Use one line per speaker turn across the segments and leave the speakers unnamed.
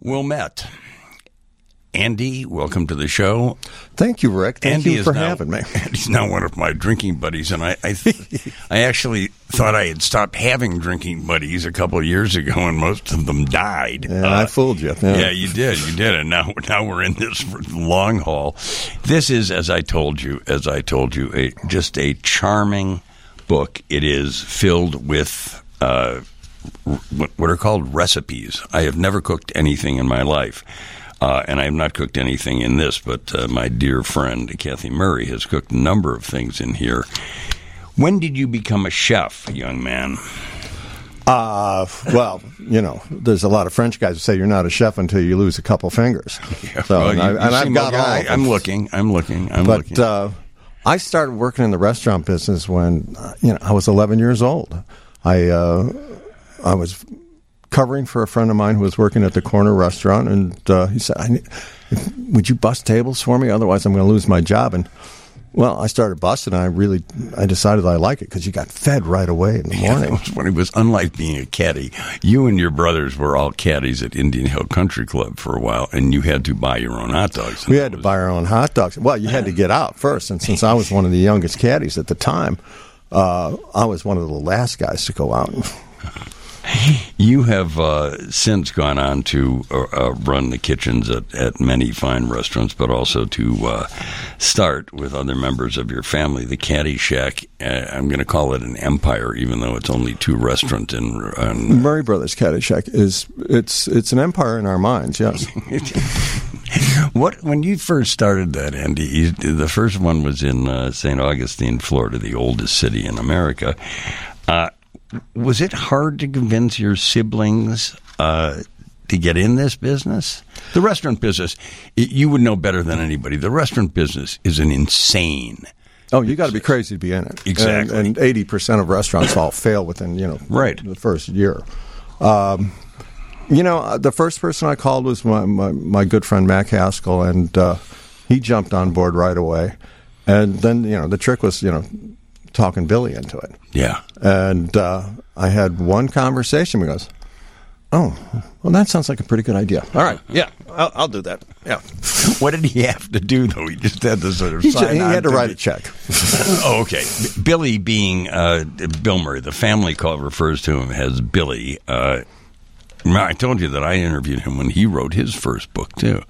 Wilmette. Andy, welcome to the show.
Thank you, Rick. Thank
Andy
you for
now,
having me.
Andy's now one of my drinking buddies, and I, I, th- I actually thought I had stopped having drinking buddies a couple of years ago, and most of them died.
Yeah, I fooled you. Yeah.
Yeah, you did. You did. And now, now we're in this for the long haul. This is, as I told you, as I told you, a, just a charming book. It is filled with uh, what what are called recipes. I have never cooked anything in my life. Uh, and I have not cooked anything in this, but uh, my dear friend Kathy Murray has cooked a number of things in here. When did you become a chef, young man?
Uh, well, you know, there's a lot of French guys who say you're not a chef until you lose a couple fingers. So,
Well,
and,
you-
I,
you
and I've got all.
I,
of them.
I'm looking. I'm looking. I'm looking.
But uh, I started working in the restaurant business when uh, you know I was 11 years old. I uh, I was covering for a friend of mine who was working at the corner restaurant, and uh, he said, "Would you bust tables for me? Otherwise, I'm going to lose my job." And well, I started busting. And I really I decided I like it because you got fed right away in the
Yeah,
morning.
was when it was unlike being a caddy. You and your brothers were all caddies at Indian Hill Country Club for a while, and you had to buy your own hot dogs.
We had to buy our own hot dogs. Well, you had to get out first, and since I was one of the youngest caddies at the time, uh, I was one of the last guys to go out.
You have uh, since gone on to uh, uh, run the kitchens at, at many fine restaurants, but also to uh, start with other members of your family the Caddyshack. Uh, I'm going to call it an empire, even though it's only two restaurants in. in
Murray Brothers Caddy Shack is it's it's an empire in our minds. Yes,
what when you first started that, Andy? You, the first one was in uh, St. Augustine, Florida, the oldest city in America. Uh, was it hard to convince your siblings uh, to get in this business? The restaurant business, y- you would know better than anybody. The restaurant business is an insane.
oh, you got to be crazy to be in it.
Exactly.
and eighty percent of restaurants all fail within you know
Right.
the first year. Um, you know, uh, the first person I called was my my, my good friend Mac Haskell, and uh, he jumped on board right away. And then you know the trick was you know talking Billy into it.
Yeah.
And uh, I had one conversation. He goes, "Oh, well, that sounds like a pretty good idea. All right, yeah, I'll, I'll do that. Yeah."
What did he have to do, though? He just had to sort of
He,
sign
he had to
the-
write a check.
oh, okay. Billy being uh, Bill Murray, the family call refers to him as Billy. Uh, I told you that I interviewed him when he wrote his first book too.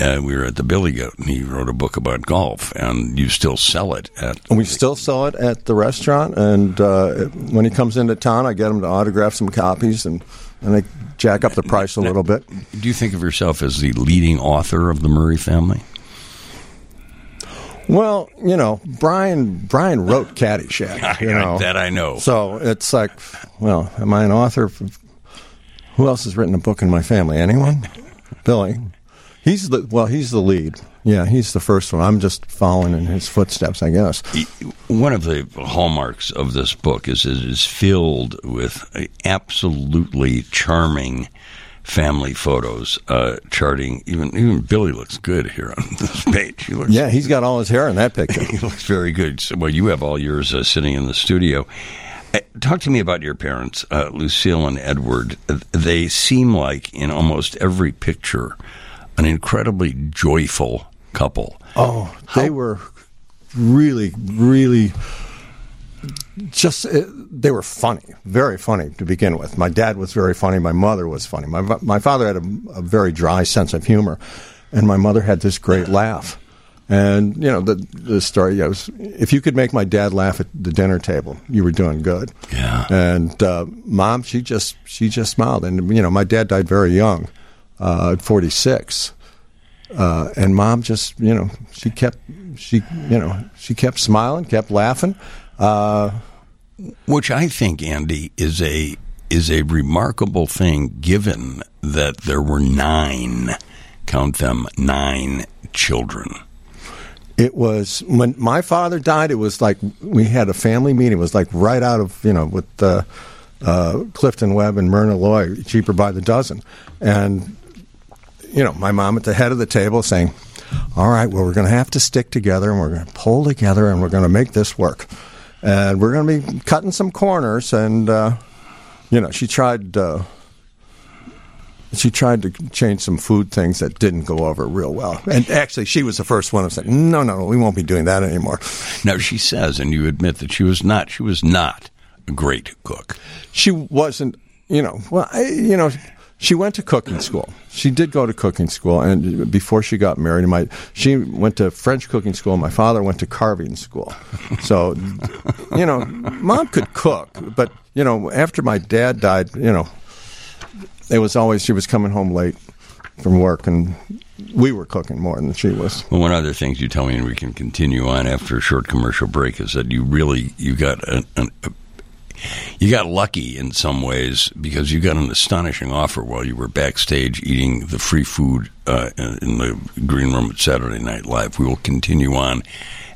Uh, we were at the Billy Goat, and he wrote a book about golf, and you still sell it at.
We still sell it at the restaurant, and uh, when he comes into town, I get him to autograph some copies, and and they jack up the price a little bit.
Do you think of yourself as the leading author of the Murray family?
Well, you know, Brian Brian wrote Caddyshack. You know,
that I know.
So it's like, well, am I an author? Who else has written a book in my family? Anyone? Billy. He's the well. He's the lead. Yeah, he's the first one. I'm just following in his footsteps, I guess.
One of the hallmarks of this book is it is filled with absolutely charming family photos, uh, charting. Even even Billy looks good here on this page. He
Yeah, he's got all his hair in that picture.
he looks very good. So, well, you have all yours uh, sitting in the studio. Uh, Talk to me about your parents, uh, Lucille and Edward. They seem like in almost every picture an incredibly joyful couple.
Oh, they were really, really just uh, they were funny, very funny to begin with. My dad was very funny. My mother was funny. My my father had a, a very dry sense of humor, and my mother had this great laugh. And you know the the story goes: if you could make my dad laugh at the dinner table, you were doing good.
Yeah.
And uh, mom, she just she just smiled. And you know, my dad died very young, uh, at forty six. Uh, and mom just, you know, she kept, she, you know, she kept smiling, kept laughing. Uh,
which I think, Andy, is a is a remarkable thing, given that there were nine, count them, nine children.
it was when my father died. It was like we had a family meeting. It was like right out of you know with uh, uh, Clifton Webb and Myrna Loy, cheaper by the dozen, and you know my mom at the head of the table saying, "All right, well we're going to have to stick together and we're going to pull together and we're going to make this work." And we're going to be cutting some corners, and uh, you know she tried. Uh, she tried to change some food things that didn't go over real well. And actually, she was the first one who said, "No, no, no, we won't be doing that anymore."
Now she says, and you admit that she was not. She was not a great cook.
She wasn't, you know. Well, I, you know, she went to cooking school. She did go to cooking school, and before she got married, my she went to French cooking school. My father went to carving school. So, you know, mom could cook, but you know, after my dad died, you know, it was always she was coming home late from work, and we were cooking more than she was.
Well, one other things you tell me, and we can continue on after a short commercial break, is that you really you got an, an, you got lucky in some ways because you got an astonishing offer while you were backstage eating the free food uh, in the green room at Saturday Night Live. We will continue on,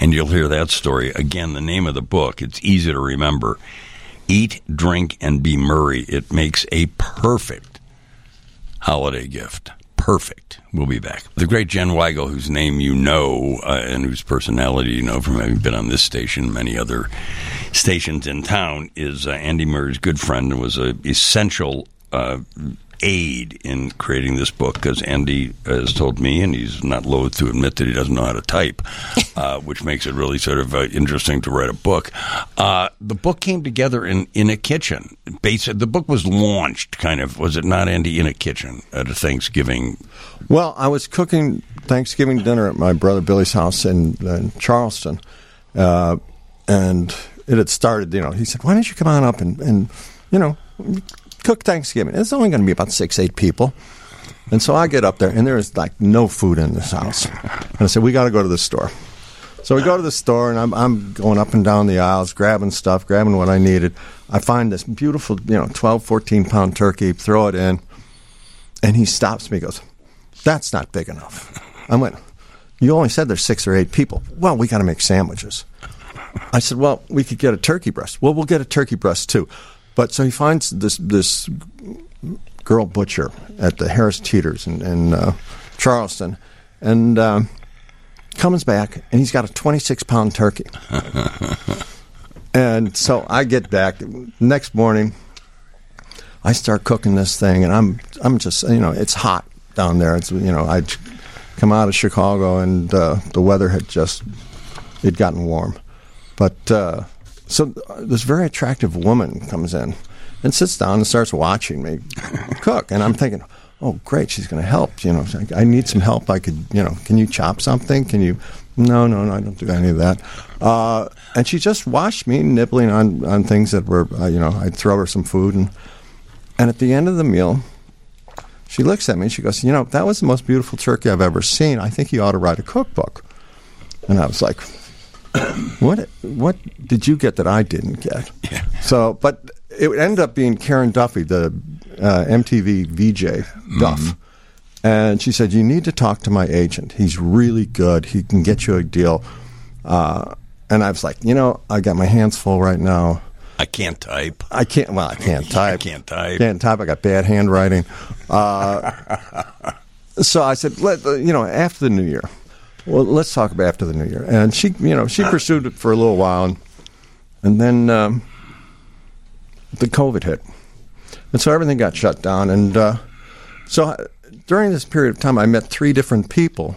and you'll hear that story again. The name of the book it's easy to remember: "Eat, Drink, and Be Murray." It makes a perfect holiday gift. Perfect. We'll be back. The great Jen Weigel, whose name you know uh, and whose personality you know from having been on this station, many other stations in town, is uh, Andy Murray's good friend and was an essential uh, aid in creating this book because Andy has told me, and he's not loath to admit that he doesn't know how to type, uh, which makes it really sort of uh, interesting to write a book. Uh, the book came together in, in a kitchen. Basic, the book was launched, kind of, was it not, Andy, in a kitchen at a Thanksgiving?
Well, I was cooking Thanksgiving dinner at my brother Billy's house in, in Charleston, uh, and it had started. You know, he said, "Why don't you come on up and, and you know." Cook Thanksgiving. It's only going to be about six, eight people. And so I get up there, and there's like no food in this house. And I said, We got to go to the store. So we go to the store, and I'm, I'm going up and down the aisles, grabbing stuff, grabbing what I needed. I find this beautiful, you know, 12, 14 pound turkey, throw it in, and he stops me, goes, That's not big enough. I went, You only said there's six or eight people. Well, we got to make sandwiches. I said, Well, we could get a turkey breast. Well, we'll get a turkey breast too. But so he finds this this girl butcher at the Harris Teeters in, in uh, Charleston, and um, comes back and he's got a 26 pound turkey. and so I get back next morning. I start cooking this thing, and I'm I'm just you know it's hot down there. It's you know I come out of Chicago, and uh, the weather had just it gotten warm, but. Uh, so this very attractive woman comes in and sits down and starts watching me cook, and I'm thinking, oh great, she's going to help. You know, I need some help. I could, you know, can you chop something? Can you? No, no, no, I don't do any of that. Uh, and she just watched me nibbling on on things that were, uh, you know, I'd throw her some food, and and at the end of the meal, she looks at me and she goes, you know, that was the most beautiful turkey I've ever seen. I think you ought to write a cookbook. And I was like, what what did you get that I didn't get?
Yeah.
So, but it ended up being Karen Duffy, the uh, MTV VJ Duff. Mm-hmm. And she said, You need to talk to my agent. He's really good. He can get you a deal. Uh, and I was like, You know, I got my hands full right now.
I can't type.
I can't, well, I can't type. I
can't type.
Can't type. I got bad handwriting. Uh, so I said, Let, You know, after the new year, well, let's talk about after the new year. And she, you know, she pursued it for a little while, and, and then um, the COVID hit, and so everything got shut down. And uh, so I, during this period of time, I met three different people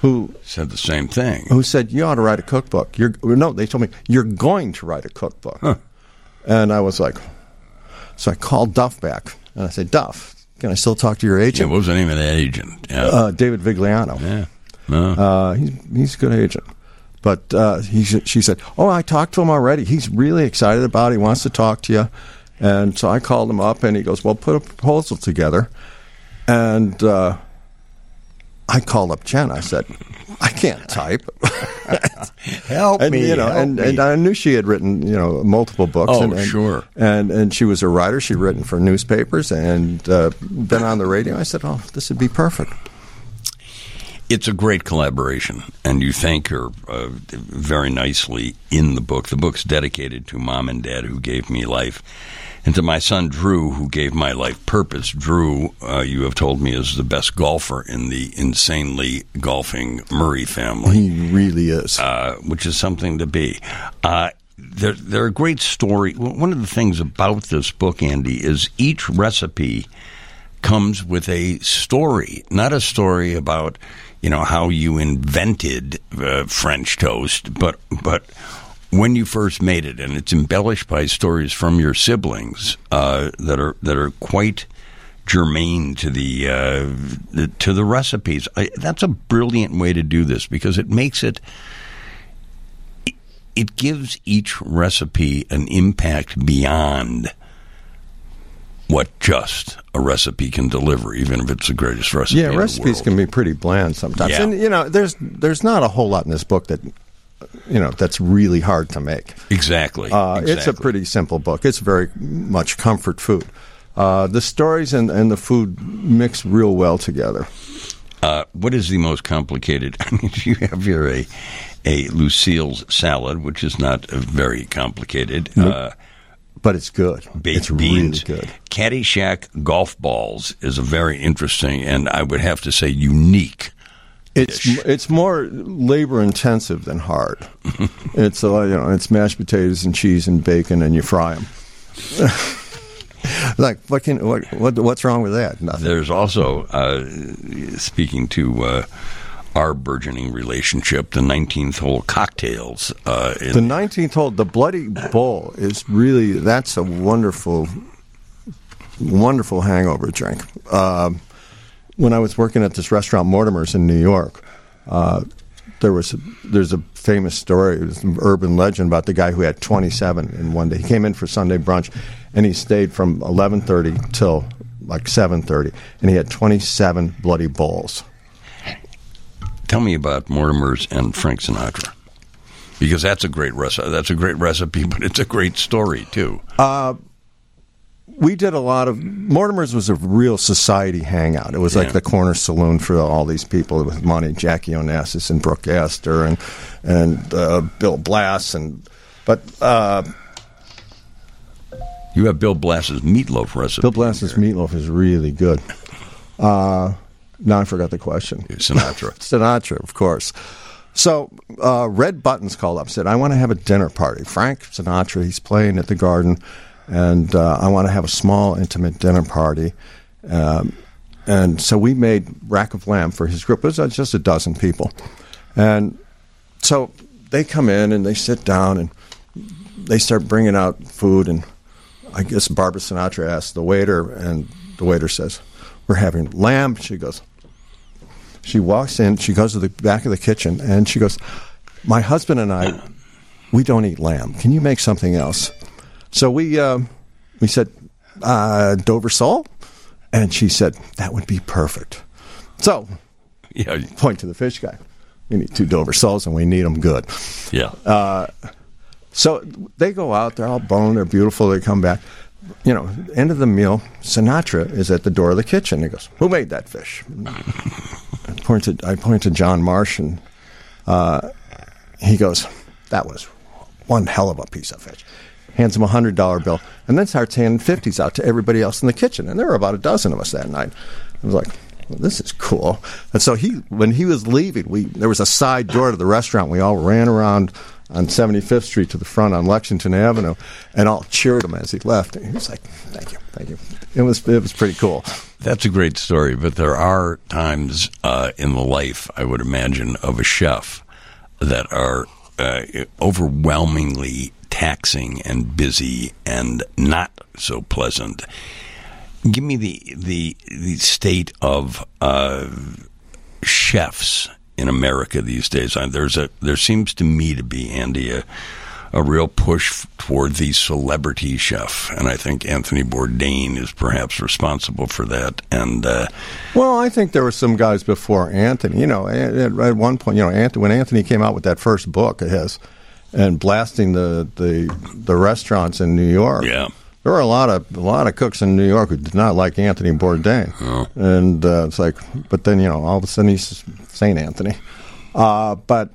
who
said the same thing.
Who said you ought to write a cookbook? You're no, they told me you're going to write a cookbook, huh. and I was like, so I called Duff back, and I said, Duff. Can I still talk to your agent?
Yeah, what was the name of that agent?
Yeah. Uh, David Vigliano.
Yeah.
Uh, he's he's a good agent. But uh, he, she said, "Oh, I talked to him already. He's really excited about it. He wants to talk to you." And so I called him up, and he goes, "Well, put a proposal together." And uh, I called up Jen. I said, "I can't type.
help
and,
me."
You know, and,
me.
and I knew she had written, you know, multiple books.
Oh,
and, and,
sure.
And and she was a writer. She'd written for newspapers and uh, been on the radio. I said, "Oh, this would be perfect."
It's a great collaboration, and you thank her uh, very nicely in the book. The book's dedicated to mom and dad who gave me life, and to my son Drew, who gave my life purpose. Drew, uh, you have told me, is the best golfer in the insanely golfing Murray family.
He really is,
uh, which is something to be. Uh, they're, they're a great story. One of the things about this book, Andy, is each recipe comes with a story, not a story about you know how you invented uh, French toast, but but when you first made it, and it's embellished by stories from your siblings uh, that are that are quite germane to the, uh, the to the recipes. I, that's a brilliant way to do this because it makes it it gives each recipe an impact beyond what just a recipe can deliver, even if it's the greatest recipe.
Yeah, recipes can be pretty bland sometimes,
Yeah.
and you know, there's there's not a whole lot in this book that you know that's really hard to make.
exactly.
Uh, It's a pretty simple book. It's very much comfort food. Uh, the stories and, and the food mix real well together.
Uh, what is the most complicated? I mean, you have here a a Lucille's salad, which is not very complicated. Uh,
But it's good.
baked
it's
beans.
really good.
Caddyshack golf balls is a very interesting and I would have to say unique.
It's it's more labor intensive than hard. it's uh, you know it's mashed potatoes and cheese and bacon and you fry them. like what can what, what what's wrong with that? Nothing.
There's also, uh, speaking to uh, our burgeoning relationship, the 19th hole cocktails. Uh,
The nineteenth hole, the bloody bull is really that's a wonderful, wonderful hangover drink. Um, when I was working at this restaurant Mortimer's in New York, uh, there was a, there's a famous story, it was an urban legend about the guy who had 27 in one day. He came in for Sunday brunch, and he stayed from 11:30 till like 7:30, and he had 27 bloody bowls.
Tell me about Mortimer's and Frank Sinatra. Because that's a great recipe. That's a great recipe, but it's a great story too.
we did a lot of Mortimer's was a real society hangout. It was
Yeah.
like the corner saloon for all these people with money, Jackie Onassis and Brooke Astor and and uh, Bill Blass and but uh,
You have Bill Blass's meatloaf recipe.
Bill Blass's meatloaf is really good. Uh, now I forgot the question.
Sinatra.
Sinatra, of course. So uh, Red Buttons called up, and said, "I want to have a dinner party." Frank Sinatra, he's playing at the Garden, and uh, I want to have a small, intimate dinner party. Um, and so we made rack of lamb for his group. It was uh, just a dozen people, and so they come in and they sit down and they start bringing out food. And I guess Barbara Sinatra asked the waiter, and the waiter says, "We're having lamb." She goes, she walks in, she goes to the back of the kitchen, and she goes, My husband and I, we don't eat lamb. Can you make something else? So we, uh, we said, uh, Dover sole? And she said, That would be perfect. So,
yeah,
point to the fish guy. We need two Dover soles, and we need them good.
yeah.
Uh, So they go out, they're all boned, they're beautiful, they come back. You know, end of the meal, Sinatra is at the door of the kitchen. He goes, Who made that fish? I point to, I point to John Marsh, and uh, he goes, That was one hell of a piece of fish. Hands him a hundred dollar bill, and then starts handing fifties out to everybody else in the kitchen. And there were about a dozen of us that night. I was like, well, "This is cool." And so he, when he was leaving, we there was a side door to the restaurant. We all ran around on 75th Street to the front on Lexington Avenue, and all cheered him as he left. And he was like, "Thank you, thank you." It was it was pretty cool.
That's a great story, but there are times uh, in the life, I would imagine, of a chef that are uh, overwhelmingly taxing and busy and not so pleasant. Give me the the the state of uh, chefs in America these days. Uh, There's a there seems to me to be Andy a, a real push toward the celebrity chef, and I think Anthony Bourdain is perhaps responsible for that. And uh,
Well, I think there were some guys before Anthony. You know, at, at one point, you know, Anthony, when Anthony came out with that first book of his and blasting the the, the restaurants in New York.
Yeah.
There were a lot of a lot of cooks in New York who did not like Anthony Bourdain,
Oh.
and uh, it's like, but then you know, all of a sudden he's Saint Anthony. Uh, but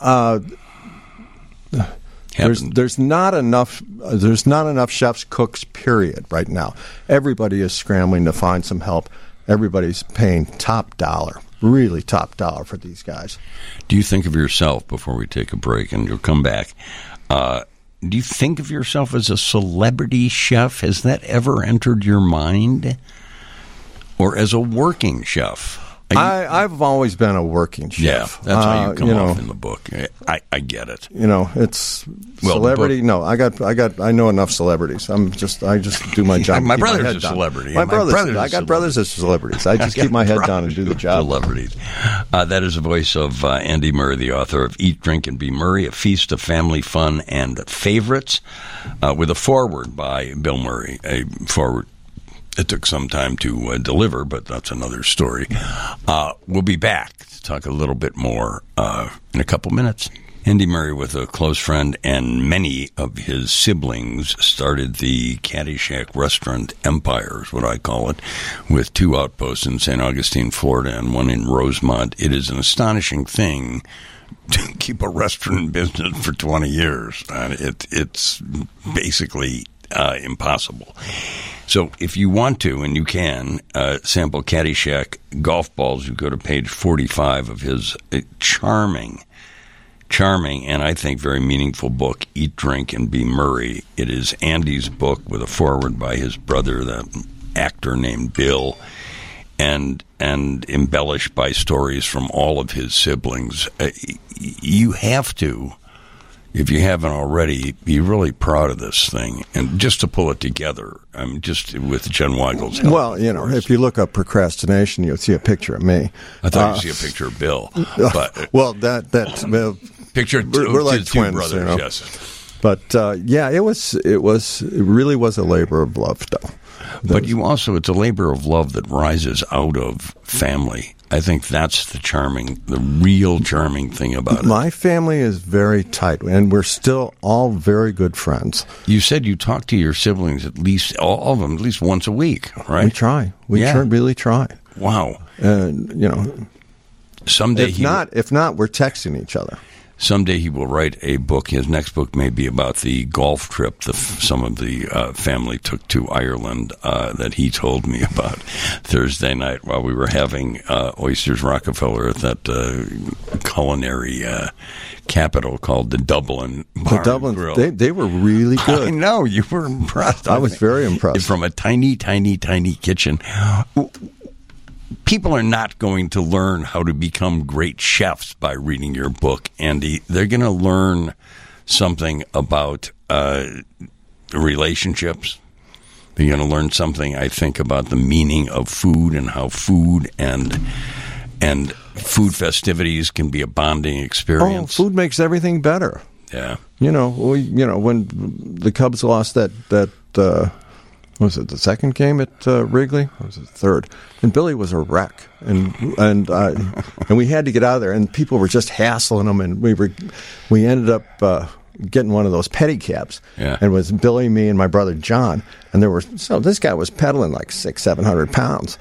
uh, there's there's not enough uh, there's not enough chefs cooks period right now. Everybody is scrambling to find some help. Everybody's paying top dollar, really top dollar for these guys.
Do you think of yourself before we take a break and you'll come back? Uh, do you think of yourself as a celebrity chef? Has that ever entered your mind? or as a working chef? You-
I, I've always been a working chef.
yeah, that's how you
Uh,
come
know,
off in the book. I, I get it.
you know, it's
Well,
celebrity. No, I got, I got, I know enough celebrities. I'm just, I just do my job.
my brother's
head
a
down.
celebrity,
My
my
brothers,
brother's
I got brothers as celebrities. I just keep my head down and do the job.
Celebrities. Uh, that is the voice of uh, Andy Murray, the author of Eat, Drink, and Be Murray, a feast of family fun and favorites, uh, with a foreword by Bill Murray. A foreword. It took some time to uh, deliver, but that's another story. Uh, we'll be back to talk a little bit more uh, in a couple minutes. Andy Murray, with a close friend and many of his siblings, started the Caddyshack restaurant empire, is what I call it, with two outposts in St. Augustine, Florida, and one in Rosemont. It is an astonishing thing to keep a restaurant business for 20 years. Uh, it, it's basically uh, impossible. So if you want to, and you can, uh, sample Caddyshack golf balls, you go to page 45 of his uh, charming, charming, and I think very meaningful book, Eat, Drink, and Be Murray. It is Andy's book with a foreword by his brother, the actor named Bill, and and embellished by stories from all of his siblings. Uh, you have to if you haven't already, be really proud of this thing. And just to pull it together, I mean, just with Jen Weigel's help.
Well, you know, if you look up procrastination, you'll see a picture of me.
I thought
Uh,
you'd see a picture of Bill, but
well, that that well,
picture
we're,
two,
we're like
two
twins,
brothers.
you know.
Yes,
But uh, yeah, it was it was it really was a labor of love, though.
But you also it's a labor of love that rises out of family. I think that's the charming, the real charming thing about it.
My family is very tight, and we're still all very good friends.
You said you talk to your siblings at least all of them at least once a week, right?
We try, we
Yeah.
try, really try,
Wow.
and you know,
Someday
if
he
not, if not, we're texting each other.
Someday he will write a book. His next book may be about the golf trip the, some of the uh, family took to Ireland uh, that he told me about Thursday night while we were having uh, Oysters Rockefeller at that uh, culinary uh, capital called the Dublin Bar
The Dublin,
Grill.
they they were really good.
I know you were impressed.
I was
think.
very impressed.
From a tiny, tiny, tiny kitchen. People are not going to learn how to become great chefs by reading your book, Andy. They're going to learn something about uh, relationships. They're going to learn something, I think, about the meaning of food and how food and and food festivities can be a bonding experience.
Oh, food makes everything better.
Yeah.
You know, we, you know when the Cubs lost that that uh, was it the second game at uh, Wrigley? Or was it the third? And Billy was a wreck, and and uh, and we had to get out of there, and people were just hassling him, and we were we ended up. Uh, Getting one of those pedicabs,
Yeah.
and it was Billy, me, and my brother John, and there were so this guy was pedaling like six, seven hundred pounds.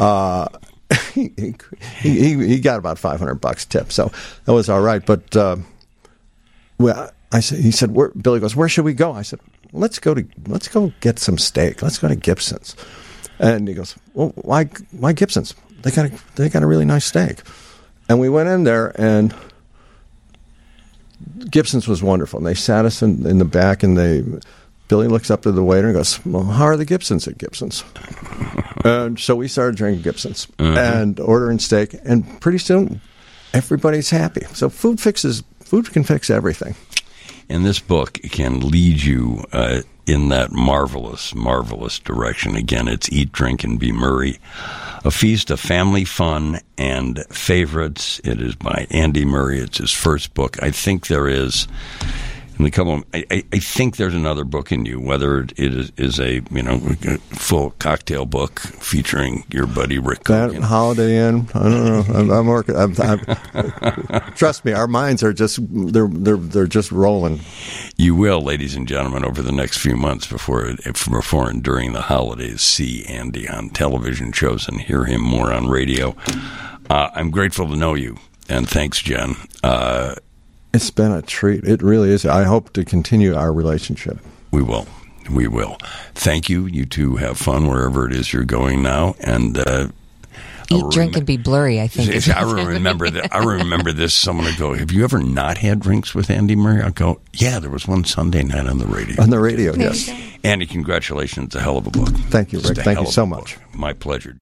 Uh, he, he he he got about five hundred bucks tip, so that was all right. But uh, well, I said, he said, where, Billy goes, where should we go? I said, let's go to, let's go get some steak. Let's go to Gibson's. And he goes, well, why, why Gibson's? They got, a, they got a really nice steak. And we went in there and Gibson's was wonderful. And they sat us in, in the back and they, Billy looks up to the waiter and goes, well, how are the Gibsons at Gibson's? and so we started drinking Gibson's mm-hmm. and ordering steak. And pretty soon everybody's happy. So food fixes, food can fix everything.
And this book can lead you uh, in that marvelous, marvelous direction. Again, it's Eat, Drink, and Be Murray, a feast of family fun and favorites. It is by Andy Murray. It's his first book. I think there is. In the couple, of, I, I- I think there's another book in you. Whether it is, is a you know full cocktail book featuring your buddy Rick
That. Holiday Inn. I don't know. I'm, I'm working. I'm, I'm, trust me, our minds are just they're they're they're just rolling.
You will, ladies and gentlemen, over the next few months before before and during the holidays, see Andy on television shows and hear him more on radio. Uh, I'm grateful to know you, and thanks, Jen. Uh,
It's been a treat. It really is. I hope to continue our relationship.
we will. We will. Thank you. You two have fun wherever it is you're going now, and uh,
Eat,
I'll
drink,
remem-
and be blurry. I think.
If I remember that. I remember this. Someone would go, "Have you ever not had drinks with Andy Murray?" I go, "Yeah, there was one Sunday night on the radio."
On the radio, yes.
Andy, congratulations! A hell of a book.
Thank you, Rick. Thank you so much.
book. My pleasure.